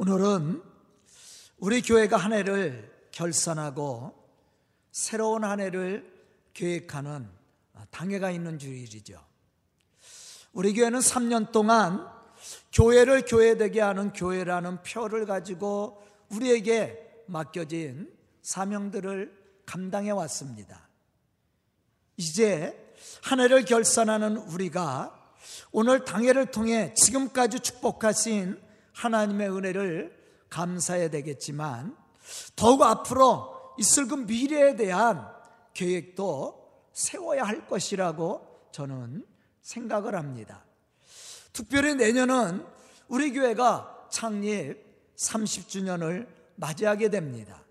오늘은 우리 교회가 한 해를 결산하고 새로운 한 해를 계획하는 당회가 있는 주일이죠. 우리 교회는 3년 동안 교회를 교회되게 하는 교회라는 표를 가지고 우리에게 맡겨진 사명들을 감당해 왔습니다. 이제 한 해를 결산하는 우리가 오늘 당회를 통해 지금까지 축복하신 하나님의 은혜를 감사해야 되겠지만 더욱 앞으로 있을 그 미래에 대한 계획도 세워야 할 것이라고 저는 생각을 합니다. 특별히 내년은 우리 교회가 창립 30주년을 맞이하게 됩니다.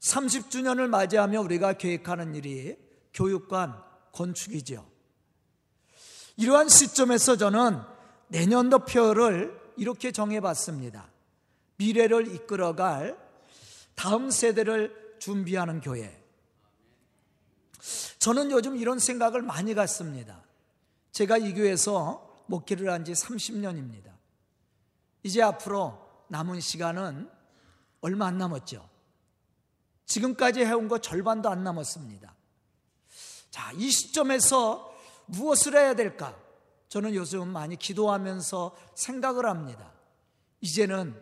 30주년을 맞이하며 우리가 계획하는 일이 교육관 건축이죠. 이러한 시점에서 저는 내년도 표를 이렇게 정해봤습니다. 미래를 이끌어갈 다음 세대를 준비하는 교회. 저는 요즘 이런 생각을 많이 갖습니다. 제가 이 교회에서 목회를 한 지 30년입니다. 이제 앞으로 남은 시간은 얼마 안 남았죠. 지금까지 해온 거 절반도 안 남았습니다. 자, 이 시점에서 무엇을 해야 될까? 저는 요즘 많이 기도하면서 생각을 합니다. 이제는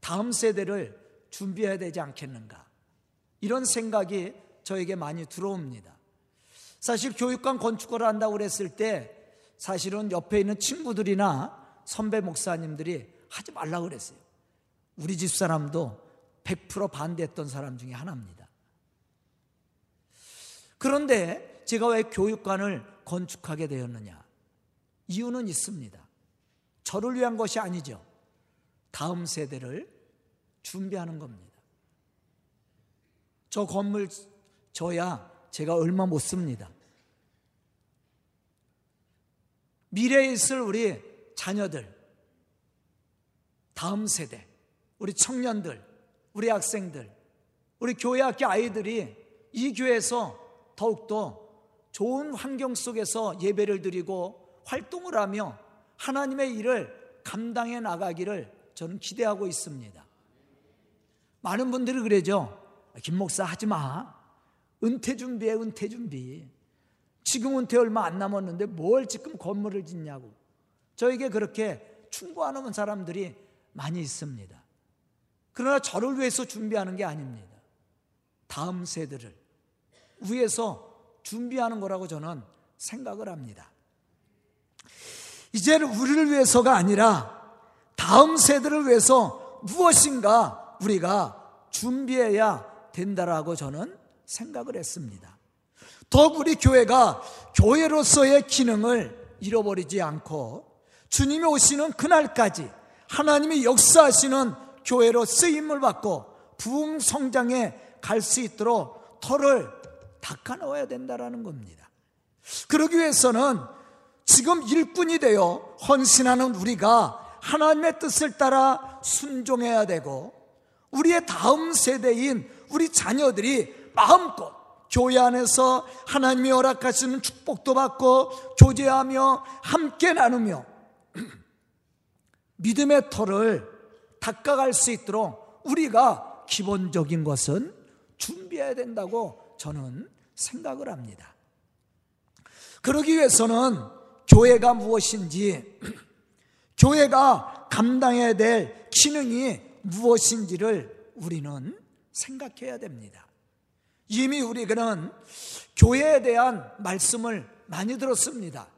다음 세대를 준비해야 되지 않겠는가. 이런 생각이 저에게 많이 들어옵니다. 사실 교육관 건축을 한다고 그랬을 때 사실은 옆에 있는 친구들이나 선배 목사님들이 하지 말라고 그랬어요. 우리 집 사람도 100% 반대했던 사람 중에 하나입니다. 그런데 제가 왜 교육관을 건축하게 되었느냐? 이유는 있습니다. 저를 위한 것이 아니죠. 다음 세대를 준비하는 겁니다. 저 건물 저야 제가 얼마 못 씁니다. 미래에 있을 우리 자녀들, 다음 세대, 우리 청년들, 우리 학생들, 우리 교회 학교 아이들이 이 교회에서 더욱더 좋은 환경 속에서 예배를 드리고 활동을 하며 하나님의 일을 감당해 나가기를 저는 기대하고 있습니다. 많은 분들이 그러죠. 김 목사 하지 마. 은퇴 준비해, 은퇴 준비. 지금 은퇴 얼마 안 남았는데 뭘 지금 건물을 짓냐고. 저에게 그렇게 충고하는 사람들이 많이 있습니다. 그러나 저를 위해서 준비하는 게 아닙니다. 다음 세대를 위해서 준비하는 거라고 저는 생각을 합니다. 이제는 우리를 위해서가 아니라 다음 세대를 위해서 무엇인가 우리가 준비해야 된다라고 저는 생각을 했습니다. 더욱 우리 교회가 교회로서의 기능을 잃어버리지 않고 주님이 오시는 그날까지 하나님이 역사하시는 교회로 쓰임을 받고 부흥 성장에 갈 수 있도록 털을 닦아 놓아야 된다라는 겁니다. 그러기 위해서는 지금 일꾼이 되어 헌신하는 우리가 하나님의 뜻을 따라 순종해야 되고 우리의 다음 세대인 우리 자녀들이 마음껏 교회 안에서 하나님이 허락하시는 축복도 받고 교제하며 함께 나누며 믿음의 터를 닦아갈 수 있도록 우리가 기본적인 것은 준비해야 된다고 저는 생각을 합니다. 그러기 위해서는 교회가 무엇인지, 교회가 감당해야 될 기능이 무엇인지를 우리는 생각해야 됩니다. 이미 우리는 교회에 대한 말씀을 많이 들었습니다.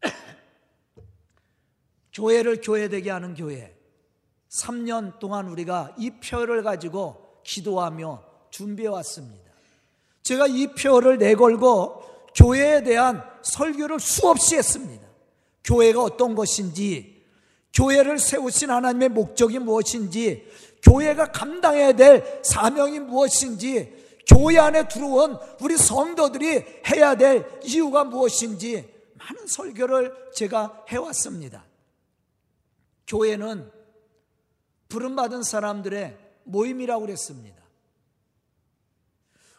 교회를 교회되게 하는 교회. 3년 동안 우리가 이 표를 가지고 기도하며 준비해 왔습니다. 제가 이 표를 내걸고 교회에 대한 설교를 수없이 했습니다. 교회가 어떤 것인지, 교회를 세우신 하나님의 목적이 무엇인지, 교회가 감당해야 될 사명이 무엇인지, 교회 안에 들어온 우리 성도들이 해야 될 이유가 무엇인지 많은 설교를 제가 해왔습니다. 교회는 부름받은 사람들의 모임이라고 그랬습니다.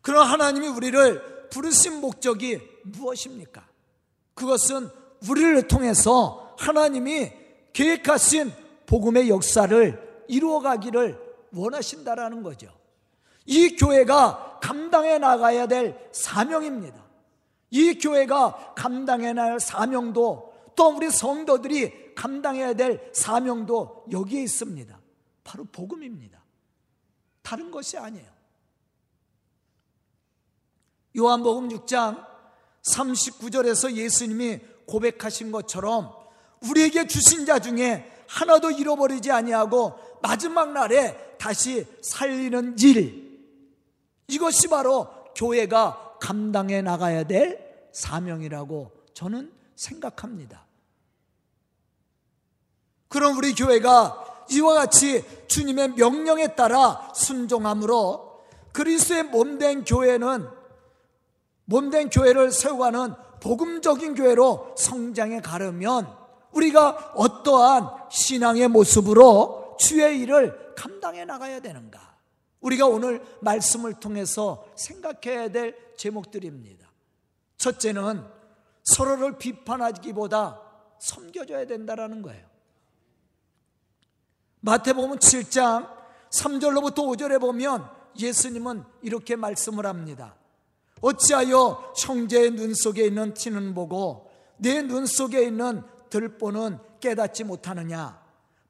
그러나 하나님이 우리를 부르신 목적이 무엇입니까? 그것은 우리를 통해서 하나님이 계획하신 복음의 역사를 이루어가기를 원하신다라는 거죠. 이 교회가 감당해 나가야 될 사명입니다. 이 교회가 감당해 나갈 사명도 또 우리 성도들이 감당해야 될 사명도 여기에 있습니다. 바로 복음입니다. 다른 것이 아니에요. 요한복음 6장 39절에서 예수님이 고백하신 것처럼 우리에게 주신 자 중에 하나도 잃어버리지 아니하고 마지막 날에 다시 살리는 일 이것이 바로 교회가 감당해 나가야 될 사명이라고 저는 생각합니다. 그럼 우리 교회가 이와 같이 주님의 명령에 따라 순종함으로 그리스도의 몸 된 교회는 몸된 교회를 세워가는 복음적인 교회로 성장해 가려면 우리가 어떠한 신앙의 모습으로 주의 일을 감당해 나가야 되는가? 우리가 오늘 말씀을 통해서 생각해야 될 제목들입니다. 첫째는 서로를 비판하기보다 섬겨줘야 된다는 거예요. 마태복음 7장 3절로부터 5절에 보면 예수님은 이렇게 말씀을 합니다. 어찌하여 형제의 눈 속에 있는 티는 보고 내 눈 속에 있는 들보는 깨닫지 못하느냐?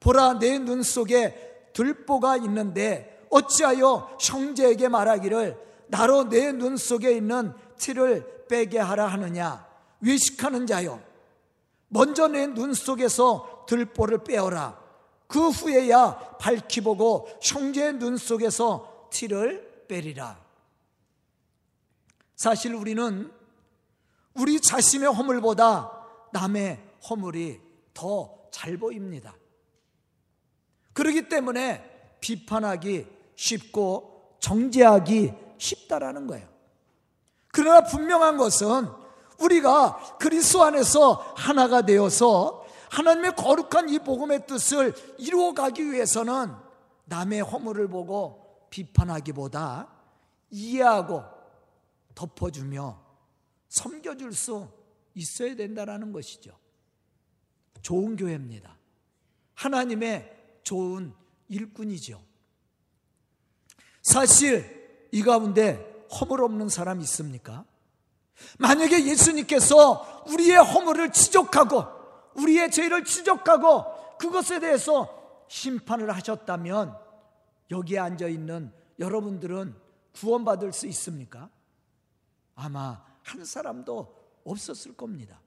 보라 내 눈 속에 들보가 있는데 어찌하여 형제에게 말하기를 나로 내 눈 속에 있는 티를 빼게 하라 하느냐? 외식하는 자요. 먼저 내 눈 속에서 들보를 빼어라. 그 후에야 밝히 보고 형제의 눈 속에서 티를 빼리라. 사실 우리는 우리 자신의 허물보다 남의 허물이 더 잘 보입니다. 그렇기 때문에 비판하기 쉽고 정죄하기 쉽다라는 거예요. 그러나 분명한 것은 우리가 그리스도 안에서 하나가 되어서 하나님의 거룩한 이 복음의 뜻을 이루어가기 위해서는 남의 허물을 보고 비판하기보다 이해하고 덮어주며 섬겨줄 수 있어야 된다는 것이죠. 좋은 교회입니다. 하나님의 좋은 일꾼이죠. 사실 이 가운데 허물 없는 사람 있습니까? 만약에 예수님께서 우리의 허물을 지적하고 우리의 죄를 지적하고 그것에 대해서 심판을 하셨다면 여기에 앉아 있는 여러분들은 구원받을 수 있습니까? 아마 한 사람도 없었을 겁니다.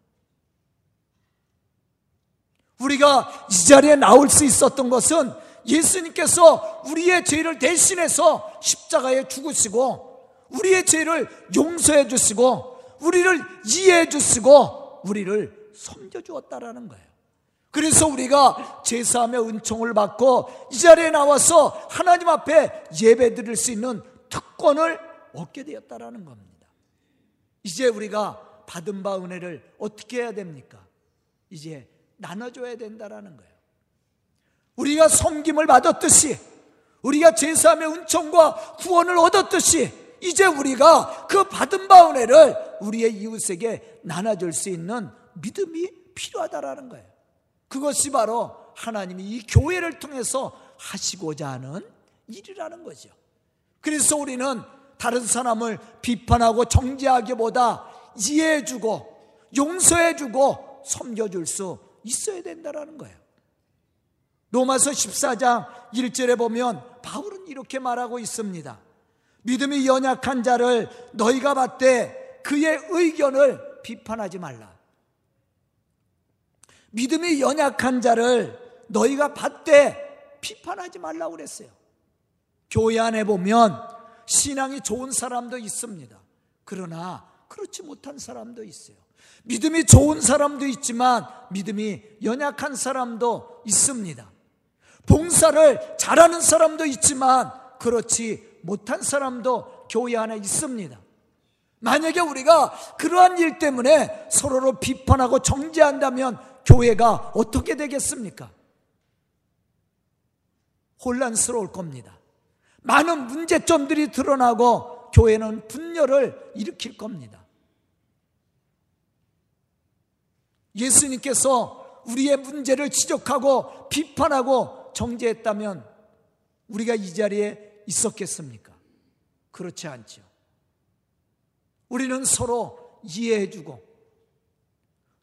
우리가 이 자리에 나올 수 있었던 것은 예수님께서 우리의 죄를 대신해서 십자가에 죽으시고 우리의 죄를 용서해 주시고 우리를 이해해 주시고 우리를 섬겨 주었다라는 거예요. 그래서 우리가 제사함의 은총을 받고 이 자리에 나와서 하나님 앞에 예배 드릴 수 있는 특권을 얻게 되었다라는 겁니다. 이제 우리가 받은 바 은혜를 어떻게 해야 됩니까? 이제 나눠줘야 된다라는 거예요. 우리가 섬김을 받았듯이 우리가 제사함의 은총과 구원을 얻었듯이 이제 우리가 그 받은 바 은혜를 우리의 이웃에게 나눠줄 수 있는 믿음이 필요하다라는 거예요. 그것이 바로 하나님이 이 교회를 통해서 하시고자 하는 일이라는 거죠. 그래서 우리는 다른 사람을 비판하고 정죄하기보다 이해해주고 용서해주고 섬겨줄 수 있어야 된다라는 거예요. 로마서 14장 1절에 보면 바울은 이렇게 말하고 있습니다. 믿음이 연약한 자를 너희가 봤되 그의 의견을 비판하지 말라. 믿음이 연약한 자를 너희가 봤되 비판하지 말라고 그랬어요. 교회 안에 보면 신앙이 좋은 사람도 있습니다. 그러나 그렇지 못한 사람도 있어요. 믿음이 좋은 사람도 있지만 믿음이 연약한 사람도 있습니다. 봉사를 잘하는 사람도 있지만 그렇지 못한 사람도 교회 안에 있습니다. 만약에 우리가 그러한 일 때문에 서로를 비판하고 정죄한다면 교회가 어떻게 되겠습니까? 혼란스러울 겁니다. 많은 문제점들이 드러나고 교회는 분열을 일으킬 겁니다. 예수님께서 우리의 문제를 지적하고 비판하고 정죄했다면 우리가 이 자리에 있었겠습니까? 그렇지 않죠. 우리는 서로 이해해주고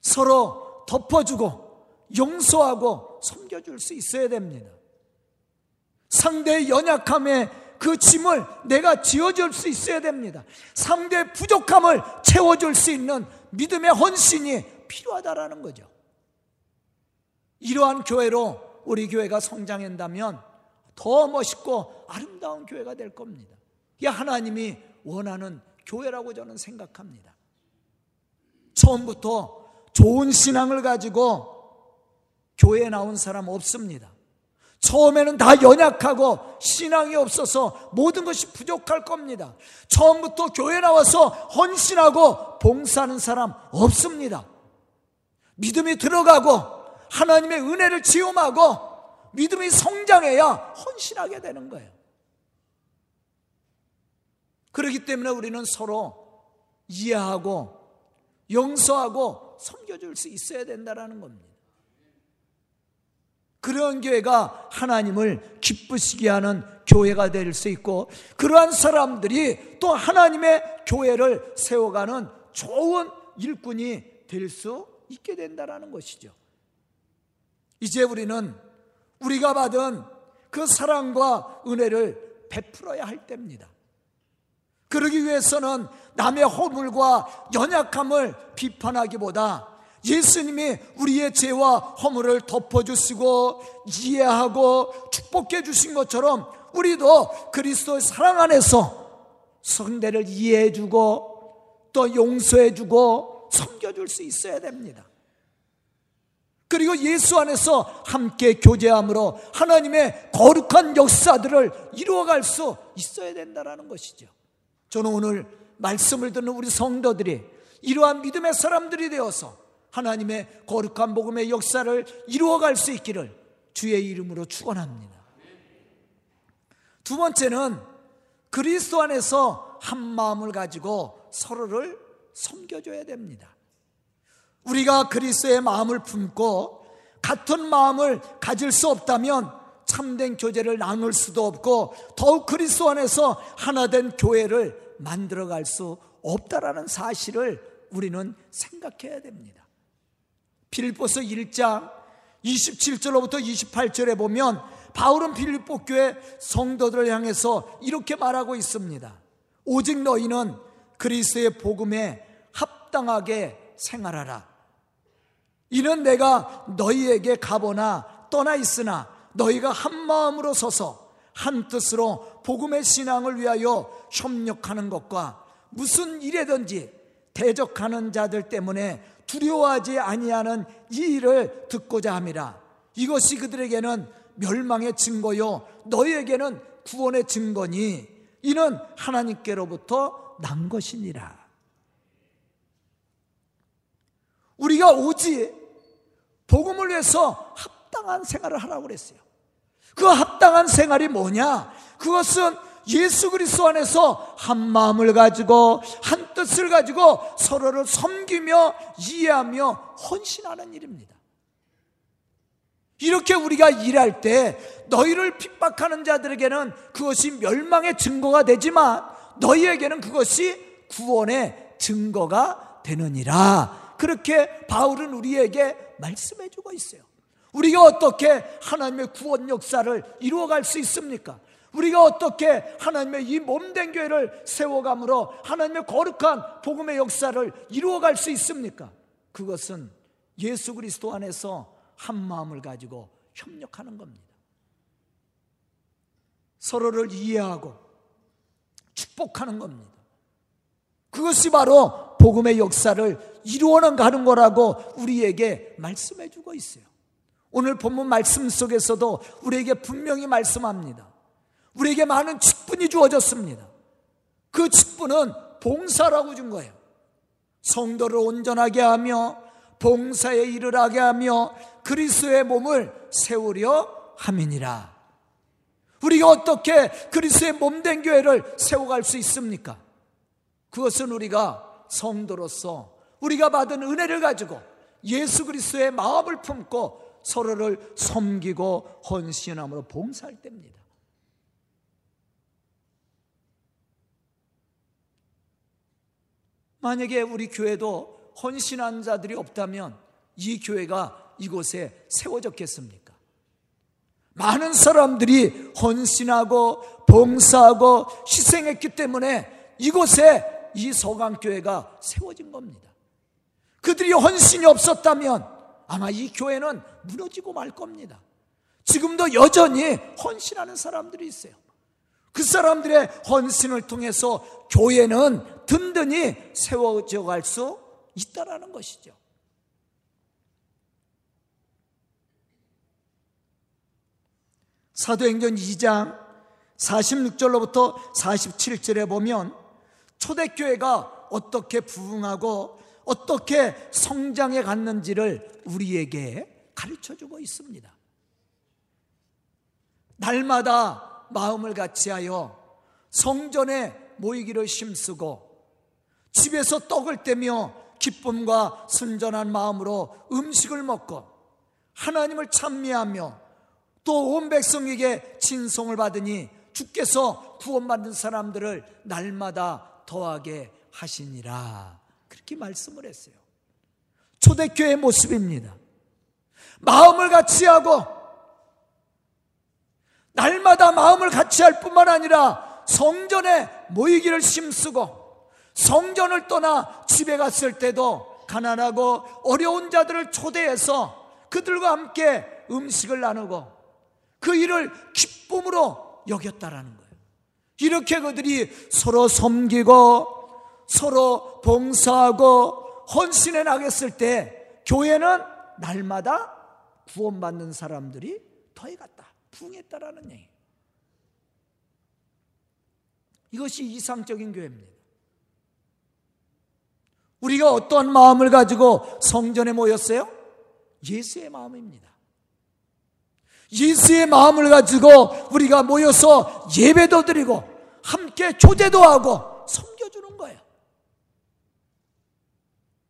서로 덮어주고 용서하고 섬겨줄 수 있어야 됩니다. 상대의 연약함에 그 짐을 내가 지어줄 수 있어야 됩니다. 상대의 부족함을 채워줄 수 있는 믿음의 헌신이 필요하다라는 거죠. 이러한 교회로 우리 교회가 성장한다면 더 멋있고 아름다운 교회가 될 겁니다. 이게 하나님이 원하는 교회라고 저는 생각합니다. 처음부터 좋은 신앙을 가지고 교회에 나온 사람 없습니다. 처음에는 다 연약하고 신앙이 없어서 모든 것이 부족할 겁니다. 처음부터 교회 나와서 헌신하고 봉사하는 사람 없습니다. 믿음이 들어가고 하나님의 은혜를 지음하고 믿음이 성장해야 헌신하게 되는 거예요. 그렇기 때문에 우리는 서로 이해하고 용서하고 섬겨줄 수 있어야 된다는 겁니다. 그런 교회가 하나님을 기쁘시게 하는 교회가 될 수 있고 그러한 사람들이 또 하나님의 교회를 세워가는 좋은 일꾼이 될 수 있게 된다는 것이죠. 이제 우리는 우리가 받은 그 사랑과 은혜를 베풀어야 할 때입니다. 그러기 위해서는 남의 허물과 연약함을 비판하기보다 예수님이 우리의 죄와 허물을 덮어주시고 이해하고 축복해 주신 것처럼 우리도 그리스도의 사랑 안에서 성대를 이해해 주고 또 용서해 주고 섬겨줄 수 있어야 됩니다. 그리고 예수 안에서 함께 교제함으로 하나님의 거룩한 역사들을 이루어갈 수 있어야 된다는 것이죠. 저는 오늘 말씀을 듣는 우리 성도들이 이러한 믿음의 사람들이 되어서 하나님의 거룩한 복음의 역사를 이루어갈 수 있기를 주의 이름으로 축원합니다. 두 번째는 그리스도 안에서 한 마음을 가지고 서로를 섬겨줘야 됩니다. 우리가 그리스도의 마음을 품고 같은 마음을 가질 수 없다면 참된 교제를 나눌 수도 없고 더욱 그리스도 안에서 하나된 교회를 만들어갈 수 없다라는 사실을 우리는 생각해야 됩니다. 필리포스 1장 27절로부터 28절에 보면 바울은 필리포 교회 성도들을 향해서 이렇게 말하고 있습니다. 오직 너희는 그리스의 복음에 합당하게 생활하라. 이는 내가 너희에게 가보나 떠나 있으나 너희가 한 마음으로 서서 한 뜻으로 복음의 신앙을 위하여 협력하는 것과 무슨 일에든지 대적하는 자들 때문에 두려워하지 아니하는 이 일을 듣고자 함이라. 이것이 그들에게는 멸망의 증거요 너희에게는 구원의 증거니 이는 하나님께로부터 난 것이니라. 우리가 오직 복음을 위해서 합당한 생활을 하라고 그랬어요. 그 합당한 생활이 뭐냐? 그것은 예수 그리스도 안에서 한 마음을 가지고 한 뜻을 가지고 서로를 섬기며 이해하며 헌신하는 일입니다. 이렇게 우리가 일할 때 너희를 핍박하는 자들에게는 그것이 멸망의 증거가 되지만 너희에게는 그것이 구원의 증거가 되느니라. 그렇게 바울은 우리에게 말씀해 주고 있어요. 우리가 어떻게 하나님의 구원 역사를 이루어갈 수 있습니까? 우리가 어떻게 하나님의 이 몸된 교회를 세워감으로 하나님의 거룩한 복음의 역사를 이루어갈 수 있습니까? 그것은 예수 그리스도 안에서 한 마음을 가지고 협력하는 겁니다. 서로를 이해하고 축복하는 겁니다. 그것이 바로 복음의 역사를 이루어가는 거라고 우리에게 말씀해 주고 있어요. 오늘 본문 말씀 속에서도 우리에게 분명히 말씀합니다. 우리에게 많은 직분이 주어졌습니다. 그 직분은 봉사라고 준 거예요. 성도를 온전하게 하며 봉사에 일을 하게 하며 그리스도의 몸을 세우려 함이니라. 우리가 어떻게 그리스도의 몸된 교회를 세워갈 수 있습니까? 그것은 우리가 성도로서 우리가 받은 은혜를 가지고 예수 그리스도의 마음을 품고 서로를 섬기고 헌신함으로 봉사할 때입니다. 만약에 우리 교회도 헌신한 자들이 없다면 이 교회가 이곳에 세워졌겠습니까? 많은 사람들이 헌신하고 봉사하고 희생했기 때문에 이곳에 이 서강교회가 세워진 겁니다. 그들이 헌신이 없었다면 아마 이 교회는 무너지고 말 겁니다. 지금도 여전히 헌신하는 사람들이 있어요. 그 사람들의 헌신을 통해서 교회는 든든히 세워져 갈 수 있다라는 것이죠. 사도행전 2장 46절로부터 47절에 보면 초대교회가 어떻게 부흥하고 어떻게 성장해 갔는지를 우리에게 가르쳐 주고 있습니다. 날마다 마음을 같이하여 성전에 모이기를 힘쓰고 집에서 떡을 떼며 기쁨과 순전한 마음으로 음식을 먹고 하나님을 찬미하며 또 온 백성에게 진송을 받으니 주께서 구원받는 사람들을 날마다 더하게 하시니라. 그렇게 말씀을 했어요. 초대교회 모습입니다. 마음을 같이 하고 날마다 마음을 같이 할 뿐만 아니라 성전에 모이기를 힘쓰고 성전을 떠나 집에 갔을 때도 가난하고 어려운 자들을 초대해서 그들과 함께 음식을 나누고 그 일을 기쁨으로 여겼다라는 거예요. 이렇게 그들이 서로 섬기고 서로 봉사하고 헌신해 나갔을 때 교회는 날마다 구원받는 사람들이 더해갔다. 부흥했다라는 얘기. 이것이 이상적인 교회입니다. 우리가 어떠한 마음을 가지고 성전에 모였어요? 예수의 마음입니다. 예수의 마음을 가지고 우리가 모여서 예배도 드리고 함께 조제도 하고 섬겨주는 거예요.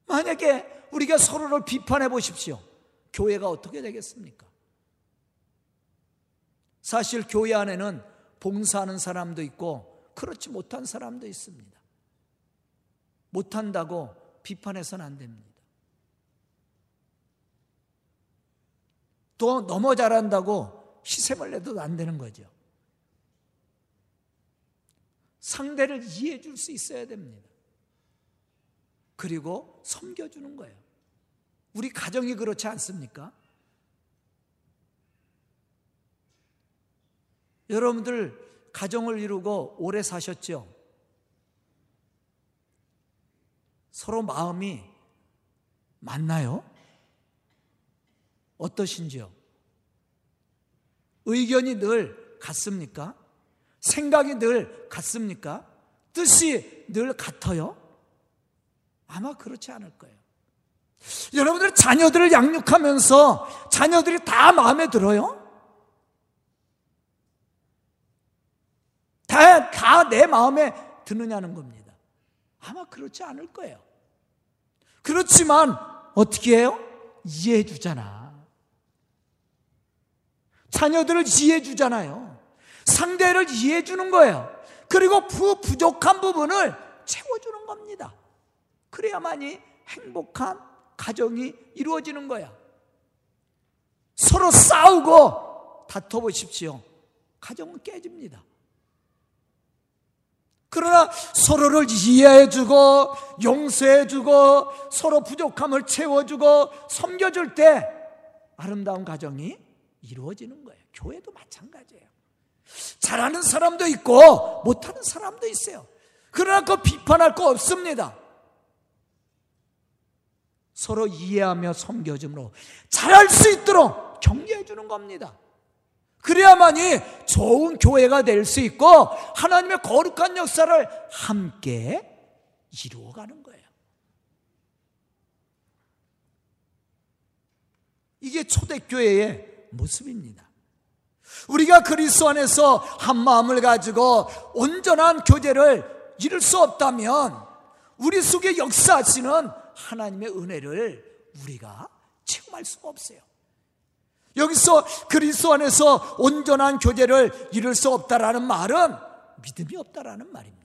만약에 우리가 서로를 비판해 보십시오. 교회가 어떻게 되겠습니까? 사실 교회 안에는 봉사하는 사람도 있고 그렇지 못한 사람도 있습니다. 못한다고 비판해서는 안 됩니다. 또 너무 잘한다고 희생을 내도 안 되는 거죠. 상대를 이해해 줄 수 있어야 됩니다. 그리고 섬겨주는 거예요. 우리 가정이 그렇지 않습니까? 여러분들 가정을 이루고 오래 사셨죠? 서로 마음이 맞나요? 어떠신지요? 의견이 늘 같습니까? 생각이 늘 같습니까? 뜻이 늘 같아요? 아마 그렇지 않을 거예요. 여러분들 자녀들을 양육하면서 자녀들이 다 마음에 들어요? 다, 다내 마음에 드느냐는 겁니다. 아마 그렇지 않을 거예요. 그렇지만 어떻게 해요? 이해해 주잖아. 자녀들을 이해해 주잖아요. 상대를 이해해 주는 거예요. 그리고 그 부족한 부분을 채워주는 겁니다. 그래야만이 행복한 가정이 이루어지는 거야. 서로 싸우고 다퉈보십시오. 가정은 깨집니다. 그러나 서로를 이해해주고 용서해주고 서로 부족함을 채워주고 섬겨줄 때 아름다운 가정이 이루어지는 거예요. 교회도 마찬가지예요. 잘하는 사람도 있고 못하는 사람도 있어요. 그러나 그 비판할 거 없습니다. 서로 이해하며 섬겨줌으로 잘할 수 있도록 격려해 주는 겁니다. 그래야만이 좋은 교회가 될 수 있고 하나님의 거룩한 역사를 함께 이루어가는 거예요. 이게 초대교회의 모습입니다. 우리가 그리스도 안에서 한 마음을 가지고 온전한 교제를 이룰 수 없다면 우리 속에 역사하시는 하나님의 은혜를 우리가 체험할 수가 없어요. 여기서 그리스도 안에서 온전한 교제를 이룰 수 없다라는 말은 믿음이 없다라는 말입니다.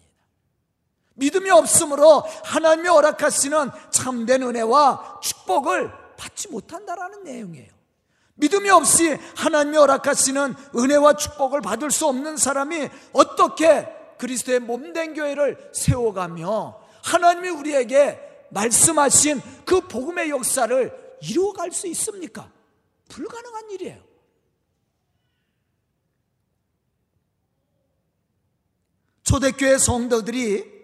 믿음이 없으므로 하나님이 허락하시는 참된 은혜와 축복을 받지 못한다라는 내용이에요. 믿음이 없이 하나님이 허락하시는 은혜와 축복을 받을 수 없는 사람이 어떻게 그리스도의 몸된 교회를 세워가며 하나님이 우리에게 말씀하신 그 복음의 역사를 이루어갈 수 있습니까? 불가능한 일이에요. 초대교회 성도들이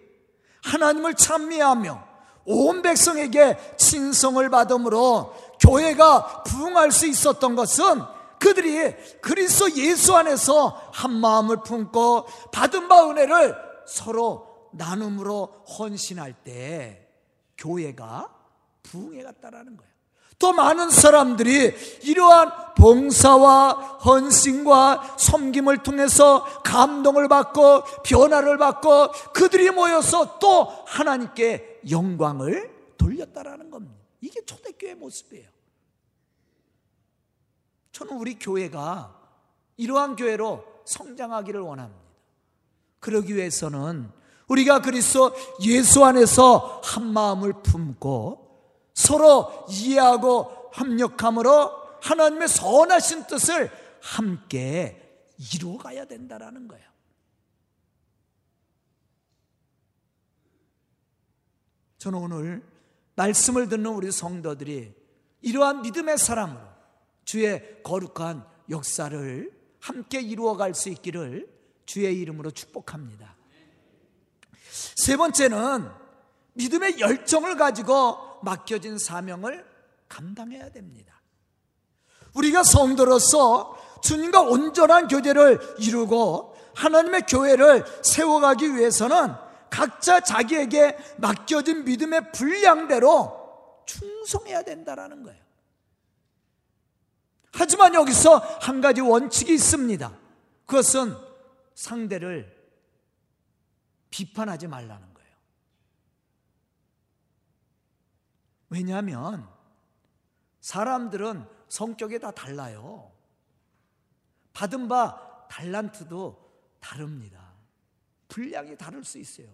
하나님을 찬미하며 온 백성에게 친성을 받음으로 교회가 부흥할 수 있었던 것은 그들이 그리스도 예수 안에서 한 마음을 품고 받은 바 은혜를 서로 나눔으로 헌신할 때 교회가 부흥해 갔다라는 거예요. 또 많은 사람들이 이러한 봉사와 헌신과 섬김을 통해서 감동을 받고 변화를 받고 그들이 모여서 또 하나님께 영광을 돌렸다라는 겁니다. 이게 초대교회 모습이에요. 저는 우리 교회가 이러한 교회로 성장하기를 원합니다. 그러기 위해서는 우리가 그리스도 예수 안에서 한 마음을 품고 서로 이해하고 합력함으로 하나님의 선하신 뜻을 함께 이루어 가야 된다라는 거예요. 저는 오늘 말씀을 듣는 우리 성도들이 이러한 믿음의 사람으로 주의 거룩한 역사를 함께 이루어 갈 수 있기를 주의 이름으로 축복합니다. 세 번째는 믿음의 열정을 가지고 맡겨진 사명을 감당해야 됩니다. 우리가 성도로서 주님과 온전한 교제를 이루고 하나님의 교회를 세워가기 위해서는 각자 자기에게 맡겨진 믿음의 분량대로 충성해야 된다라는 거예요. 하지만 여기서 한 가지 원칙이 있습니다. 그것은 상대를 비판하지 말라는 왜냐하면 사람들은 성격이 다 달라요. 받은 바 달란트도 다릅니다. 분량이 다를 수 있어요.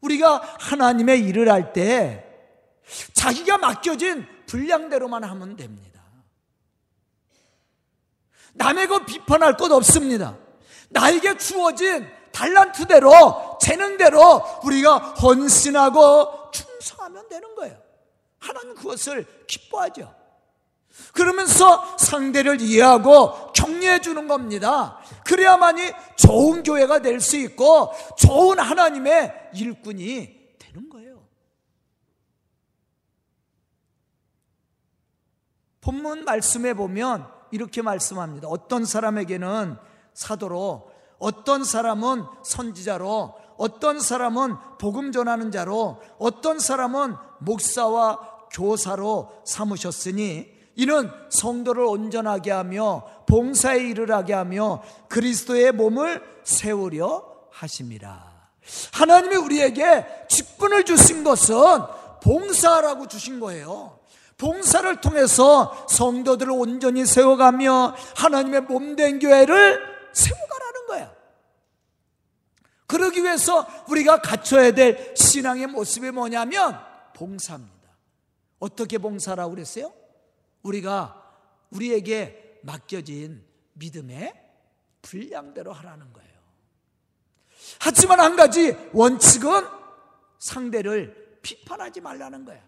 우리가 하나님의 일을 할 때 자기가 맡겨진 분량대로만 하면 됩니다. 남의 것 비판할 것 없습니다. 나에게 주어진 달란트대로 재능대로 우리가 헌신하고 충성하면 되는 거예요. 하나님 그것을 기뻐하죠. 그러면서 상대를 이해하고 격려해 주는 겁니다. 그래야만이 좋은 교회가 될 수 있고 좋은 하나님의 일꾼이 되는 거예요. 본문 말씀에 보면 이렇게 말씀합니다. 어떤 사람에게는 사도로 어떤 사람은 선지자로, 어떤 사람은 복음 전하는 자로, 어떤 사람은 목사와 교사로 삼으셨으니 이는 성도를 온전하게 하며 봉사의 일을 하게 하며 그리스도의 몸을 세우려 하심이라. 하나님이 우리에게 직분을 주신 것은 봉사라고 주신 거예요. 봉사를 통해서 성도들을 온전히 세워가며 하나님의 몸 된 교회를 세워가라. 그러기 위해서 우리가 갖춰야 될 신앙의 모습이 뭐냐면 봉사입니다. 어떻게 봉사라고 그랬어요? 우리가 우리에게 맡겨진 믿음의 분량대로 하라는 거예요. 하지만 한 가지 원칙은 상대를 비판하지 말라는 거야.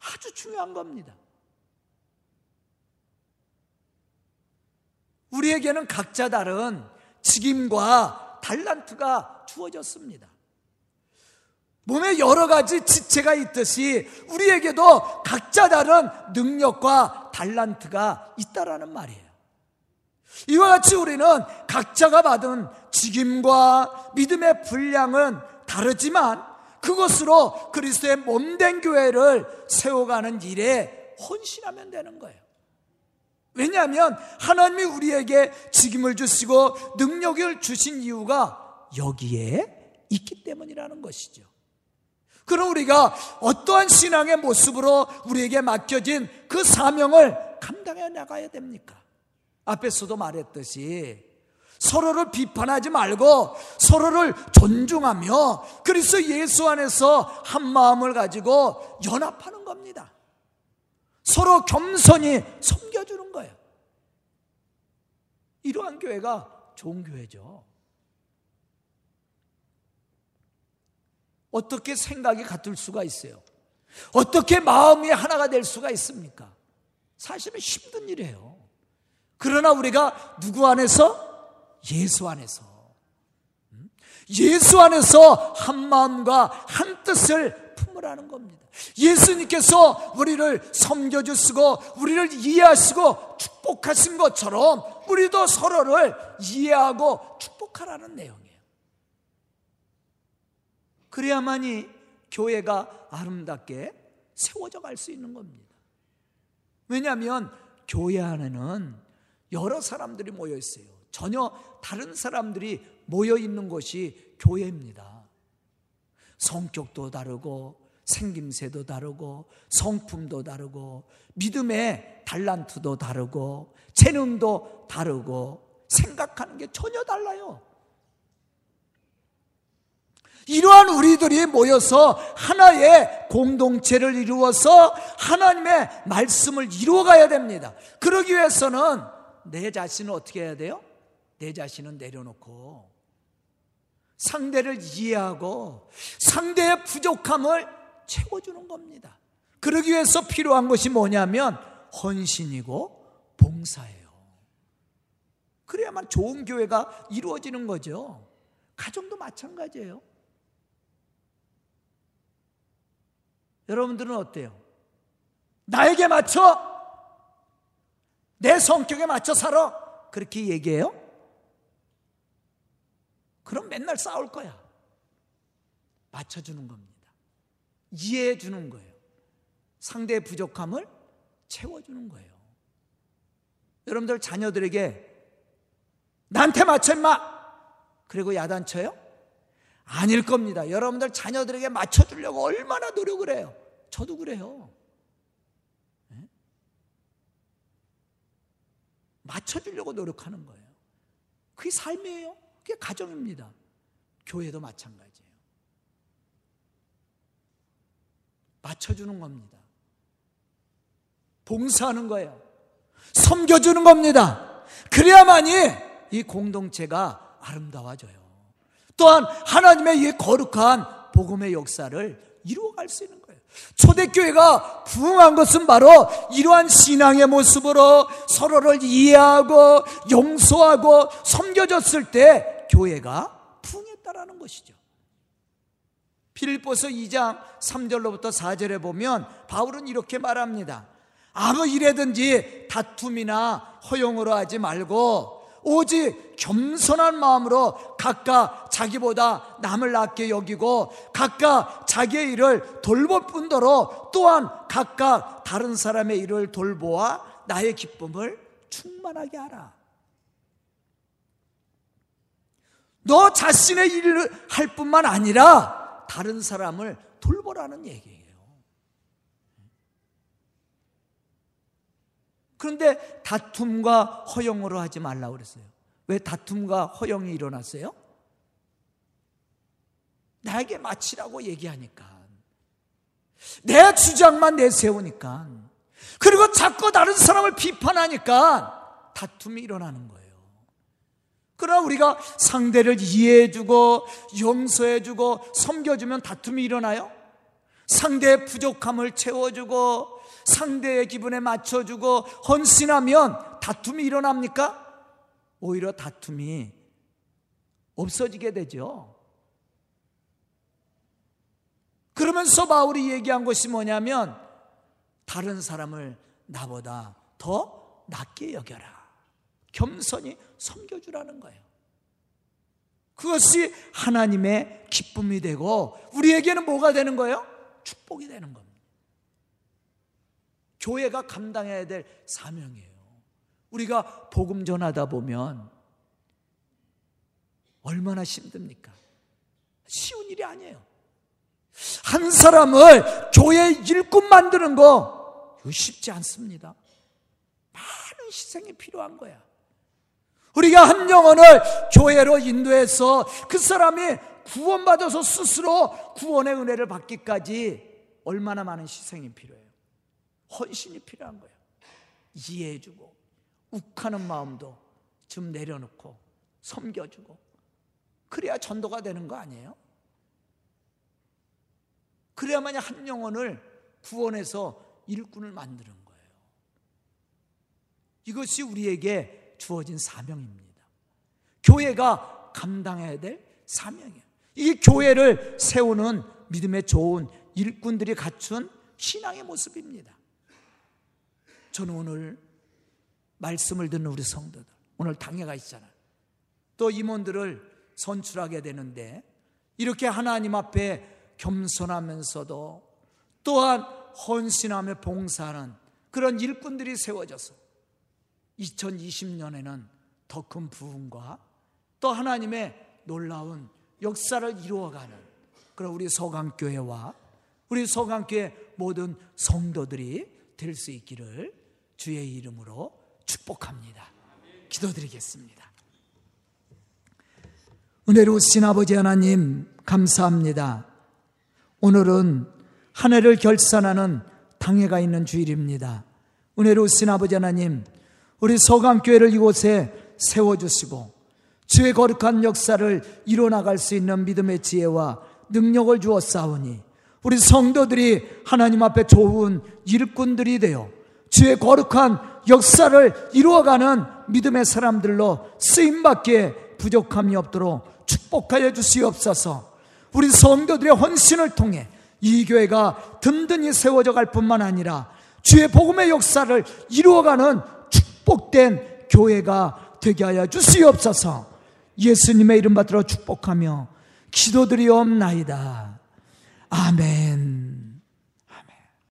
아주 중요한 겁니다. 우리에게는 각자 다른 직임과 달란트가 주어졌습니다. 몸에 여러 가지 지체가 있듯이 우리에게도 각자 다른 능력과 달란트가 있다라는 말이에요. 이와 같이 우리는 각자가 받은 직임과 믿음의 분량은 다르지만 그것으로 그리스도의 몸된 교회를 세워가는 일에 헌신하면 되는 거예요. 왜냐하면 하나님이 우리에게 직임을 주시고 능력을 주신 이유가 여기에 있기 때문이라는 것이죠. 그럼 우리가 어떠한 신앙의 모습으로 우리에게 맡겨진 그 사명을 감당해 나가야 됩니까? 앞에서도 말했듯이 서로를 비판하지 말고 서로를 존중하며 그리스도 예수 안에서 한 마음을 가지고 연합하는 겁니다. 서로 겸손히 섬겨주는 거예요. 이러한 교회가 좋은 교회죠. 어떻게 생각이 같을 수가 있어요? 어떻게 마음이 하나가 될 수가 있습니까? 사실은 힘든 일이에요. 그러나 우리가 누구 안에서? 예수 안에서. 음? 예수 안에서 한 마음과 한 뜻을 품으라는 겁니다. 예수님께서 우리를 섬겨주시고 우리를 이해하시고 축복하신 것처럼 우리도 서로를 이해하고 축복하라는 내용이에요. 그래야만이 교회가 아름답게 세워져 갈 수 있는 겁니다. 왜냐하면 교회 안에는 여러 사람들이 모여 있어요. 전혀 다른 사람들이 모여 있는 곳이 교회입니다. 성격도 다르고 생김새도 다르고 성품도 다르고 믿음의 달란트도 다르고 재능도 다르고 생각하는 게 전혀 달라요. 이러한 우리들이 모여서 하나의 공동체를 이루어서 하나님의 말씀을 이루어가야 됩니다. 그러기 위해서는 내 자신을 어떻게 해야 돼요? 내 자신은 내려놓고 상대를 이해하고 상대의 부족함을 채워주는 겁니다. 그러기 위해서 필요한 것이 뭐냐면 헌신이고 봉사예요. 그래야만 좋은 교회가 이루어지는 거죠. 가정도 마찬가지예요. 여러분들은 어때요? 나에게 맞춰 내 성격에 맞춰 살아 그렇게 얘기해요? 그럼 맨날 싸울 거야. 맞춰주는 겁니다. 이해해 주는 거예요. 상대의 부족함을 채워주는 거예요. 여러분들 자녀들에게 나한테 맞춰 임마! 그리고 야단쳐요? 아닐 겁니다. 여러분들 자녀들에게 맞춰주려고 얼마나 노력을 해요. 저도 그래요. 네? 맞춰주려고 노력하는 거예요. 그게 삶이에요. 그게 가정입니다. 교회도 마찬가지예요. 맞춰주는 겁니다. 봉사하는 거예요. 섬겨주는 겁니다. 그래야만이 이 공동체가 아름다워져요. 또한 하나님의 이 거룩한 복음의 역사를 이루어갈 수 있는 거예요. 초대교회가 부흥한 것은 바로 이러한 신앙의 모습으로 서로를 이해하고 용서하고 섬겨줬을 때 교회가 부흥했다라는 것이죠. 필리포스 2장 3절로부터 4절에 보면 바울은 이렇게 말합니다. 아무 일에든지 다툼이나 허용으로 하지 말고 오직 겸손한 마음으로 각각 자기보다 남을 낫게 여기고 각각 자기의 일을 돌볼 뿐더러 또한 각각 다른 사람의 일을 돌보아 나의 기쁨을 충만하게 하라. 너 자신의 일을 할 뿐만 아니라 다른 사람을 돌보라는 얘기예요. 그런데 다툼과 허용으로 하지 말라고 그랬어요. 왜 다툼과 허용이 일어났어요? 나에게 마치라고 얘기하니까. 내 주장만 내세우니까. 그리고 자꾸 다른 사람을 비판하니까 다툼이 일어나는 거예요. 그러나 우리가 상대를 이해해주고 용서해주고 섬겨주면 다툼이 일어나요? 상대의 부족함을 채워주고 상대의 기분에 맞춰주고 헌신하면 다툼이 일어납니까? 오히려 다툼이 없어지게 되죠. 그러면서 바울이 얘기한 것이 뭐냐면 다른 사람을 나보다 더 낫게 여겨라. 겸손히 섬겨주라는 거예요. 그것이 하나님의 기쁨이 되고 우리에게는 뭐가 되는 거예요? 축복이 되는 겁니다. 교회가 감당해야 될 사명이에요. 우리가 복음 전하다 보면 얼마나 힘듭니까? 쉬운 일이 아니에요. 한 사람을 교회 일꾼 만드는 거 쉽지 않습니다. 많은 희생이 필요한 거야. 우리가 한 영혼을 교회로 인도해서 그 사람이 구원받아서 스스로 구원의 은혜를 받기까지 얼마나 많은 희생이 필요해요. 헌신이 필요한 거예요. 이해해주고, 욱하는 마음도 좀 내려놓고, 섬겨주고. 그래야 전도가 되는 거 아니에요? 그래야만이 한 영혼을 구원해서 일꾼을 만드는 거예요. 이것이 우리에게 주어진 사명입니다. 교회가 감당해야 될 사명이에요. 이 교회를 세우는 믿음의 좋은 일꾼들이 갖춘 신앙의 모습입니다. 저는 오늘 말씀을 듣는 우리 성도들, 오늘 당회가 있잖아요. 또 임원들을 선출하게 되는데, 이렇게 하나님 앞에 겸손하면서도 또한 헌신하며 봉사하는 그런 일꾼들이 세워져서 2020년에는 더 큰 부흥과 또 하나님의 놀라운 역사를 이루어가는 그런 우리 서강교회와 우리 서강교회 모든 성도들이 될 수 있기를 주의 이름으로 축복합니다. 기도드리겠습니다. 은혜로우신 아버지 하나님 감사합니다. 오늘은 한 해를 결산하는 당회가 있는 주일입니다. 은혜로우신 아버지 하나님 우리 서강교회를 이곳에 세워주시고 주의 거룩한 역사를 이뤄나갈 수 있는 믿음의 지혜와 능력을 주었사오니 우리 성도들이 하나님 앞에 좋은 일꾼들이 되어 주의 거룩한 역사를 이루어가는 믿음의 사람들로 쓰임받기에 부족함이 없도록 축복하여 주시옵소서. 우리 성도들의 헌신을 통해 이 교회가 든든히 세워져 갈 뿐만 아니라 주의 복음의 역사를 이루어가는 축복된 교회가 되게 하여 주시옵소서 예수님의 이름 받들어 축복하며 기도드리옵나이다. 아멘.